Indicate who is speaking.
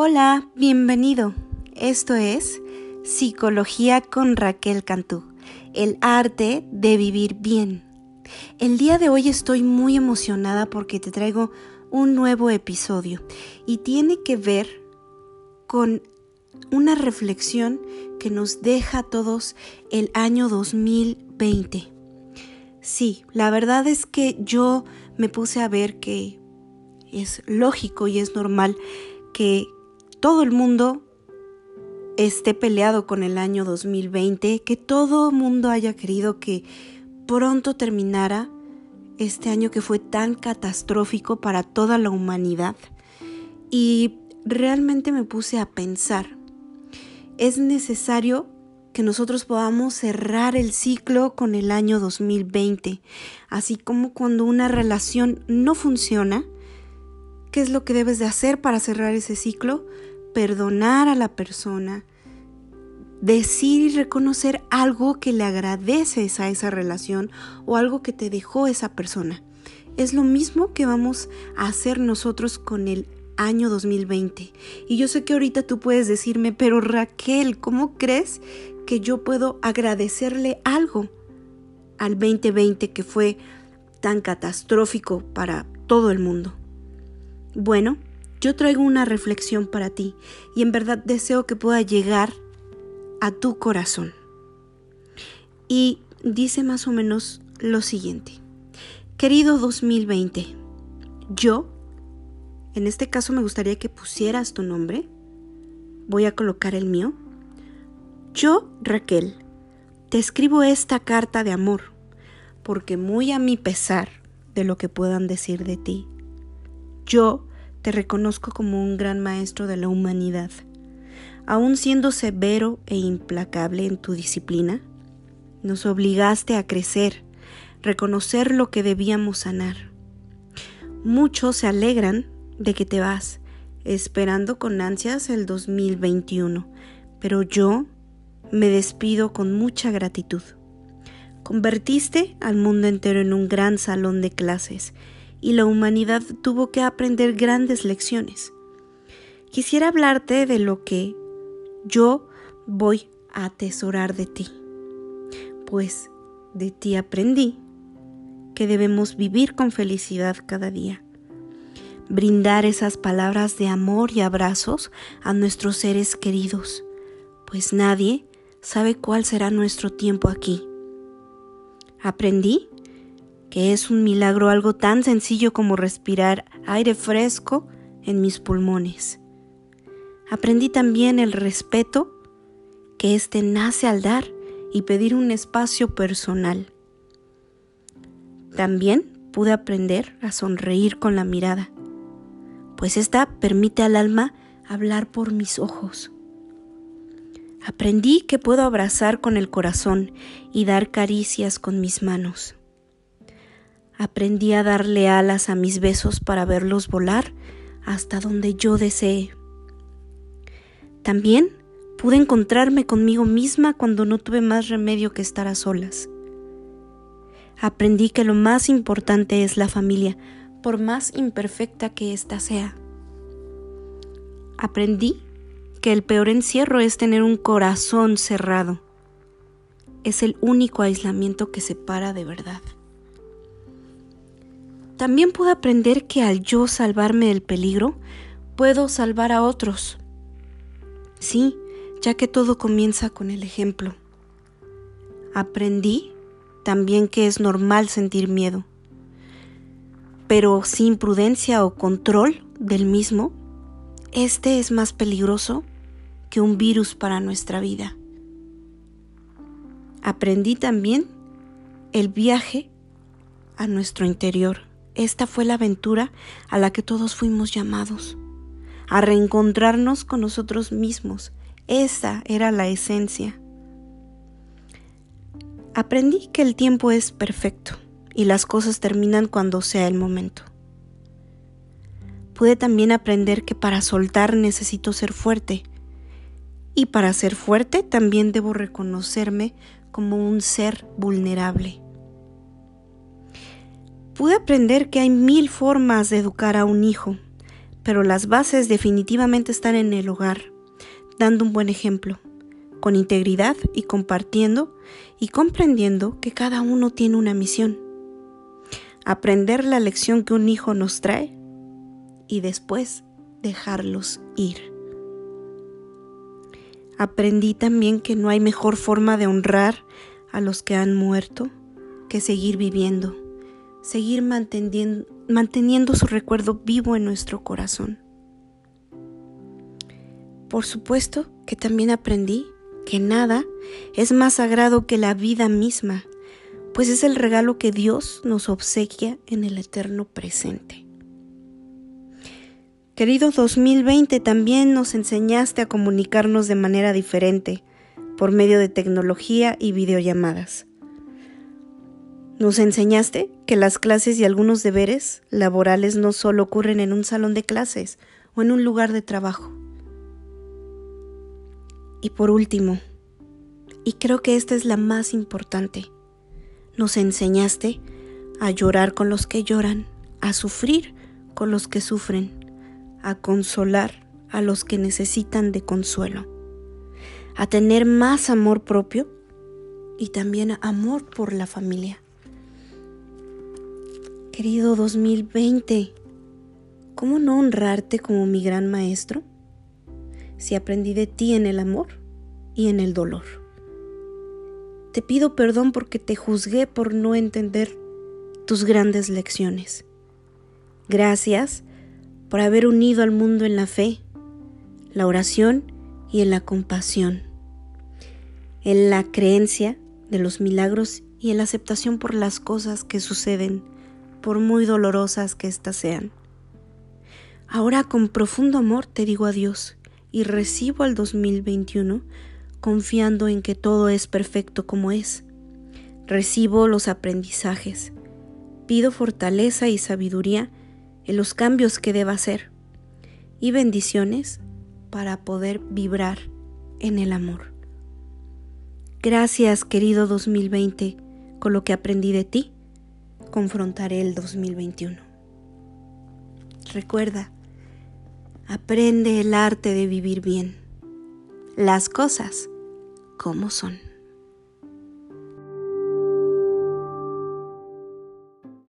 Speaker 1: Hola, bienvenido. Esto es Psicología con Raquel Cantú, el arte de vivir bien. El día de hoy estoy muy emocionada porque te traigo un nuevo episodio y tiene que ver con una reflexión que nos deja a todos el año 2020. Sí, la verdad es que yo me puse a ver que es lógico y es normal que todo el mundo esté peleado con el año 2020, que todo el mundo haya querido que pronto terminara este año que fue tan catastrófico para toda la humanidad. Y realmente me puse a pensar, es necesario que nosotros podamos cerrar el ciclo con el año 2020, así como cuando una relación no funciona, ¿qué es lo que debes de hacer para cerrar ese ciclo? Perdonar a la persona, decir y reconocer algo que le agradeces a esa relación o algo que te dejó esa persona. Es lo mismo que vamos a hacer nosotros con el año 2020. Y yo sé que ahorita tú puedes decirme, pero Raquel, ¿cómo crees que yo puedo agradecerle algo al 2020 que fue tan catastrófico para todo el mundo? Bueno, yo traigo una reflexión para ti y en verdad deseo que pueda llegar a tu corazón. Y dice más o menos lo siguiente. Querido 2020, yo, en este caso me gustaría que pusieras tu nombre. Voy a colocar el mío. Yo, Raquel, te escribo esta carta de amor, porque muy a mi pesar de lo que puedan decir de ti, yo te reconozco como un gran maestro de la humanidad. Aun siendo severo e implacable en tu disciplina, nos obligaste a crecer, reconocer lo que debíamos sanar. Muchos se alegran de que te vas, esperando con ansias el 2021, pero yo me despido con mucha gratitud. Convertiste al mundo entero en un gran salón de clases y la humanidad tuvo que aprender grandes lecciones. Quisiera hablarte de lo que yo voy a atesorar de ti, pues de ti aprendí que debemos vivir con felicidad cada día, brindar esas palabras de amor y abrazos a nuestros seres queridos, pues nadie sabe cuál será nuestro tiempo aquí. Aprendí que es un milagro algo tan sencillo como respirar aire fresco en mis pulmones. Aprendí también el respeto que éste nace al dar y pedir un espacio personal. También pude aprender a sonreír con la mirada, pues esta permite al alma hablar por mis ojos. Aprendí que puedo abrazar con el corazón y dar caricias con mis manos. Aprendí a darle alas a mis besos para verlos volar hasta donde yo desee. También pude encontrarme conmigo misma cuando no tuve más remedio que estar a solas. Aprendí que lo más importante es la familia, por más imperfecta que ésta sea. Aprendí que el peor encierro es tener un corazón cerrado. Es el único aislamiento que separa de verdad. También puedo aprender que al yo salvarme del peligro, puedo salvar a otros. Sí, ya que todo comienza con el ejemplo. Aprendí también que es normal sentir miedo, pero sin prudencia o control del mismo, este es más peligroso que un virus para nuestra vida. Aprendí también el viaje a nuestro interior esta fue la aventura a la que todos fuimos llamados, a reencontrarnos con nosotros mismos. Esa era la esencia. Aprendí que el tiempo es perfecto y las cosas terminan cuando sea el momento. Pude también aprender que para soltar necesito ser fuerte y para ser fuerte también debo reconocerme como un ser vulnerable pude aprender que hay mil formas de educar a un hijo, pero las bases definitivamente están en el hogar, dando un buen ejemplo, con integridad y compartiendo y comprendiendo que cada uno tiene una misión. Aprender la lección que un hijo nos trae y después dejarlos ir. Aprendí también que no hay mejor forma de honrar a los que han muerto que seguir viviendo, seguir manteniendo, su recuerdo vivo en nuestro corazón. Por supuesto que también aprendí que nada es más sagrado que la vida misma, pues es el regalo que Dios nos obsequia en el eterno presente. Querido 2020, también nos enseñaste a comunicarnos de manera diferente, por medio de tecnología y videollamadas. Nos enseñaste que las clases y algunos deberes laborales no solo ocurren en un salón de clases o en un lugar de trabajo. Y por último, y creo que esta es la más importante, nos enseñaste a llorar con los que lloran, a sufrir con los que sufren, a consolar a los que necesitan de consuelo, a tener más amor propio y también amor por la familia. Querido 2020, ¿cómo no honrarte como mi gran maestro? Si aprendí de ti en el amor y en el dolor. Te pido perdón porque te juzgué por no entender tus grandes lecciones. Gracias por haber unido al mundo en la fe, la oración y en la compasión, en la creencia de los milagros y en la aceptación por las cosas que suceden por muy dolorosas que éstas sean. Ahora con profundo amor te digo adiós y recibo al 2021 confiando en que todo es perfecto como es. Recibo los aprendizajes. Pido fortaleza y sabiduría en los cambios que deba hacer y bendiciones para poder vibrar en el amor. Gracias querido 2020 con lo que aprendí de ti confrontaré el 2021. Recuerda, aprende el arte de vivir bien. Las cosas como son.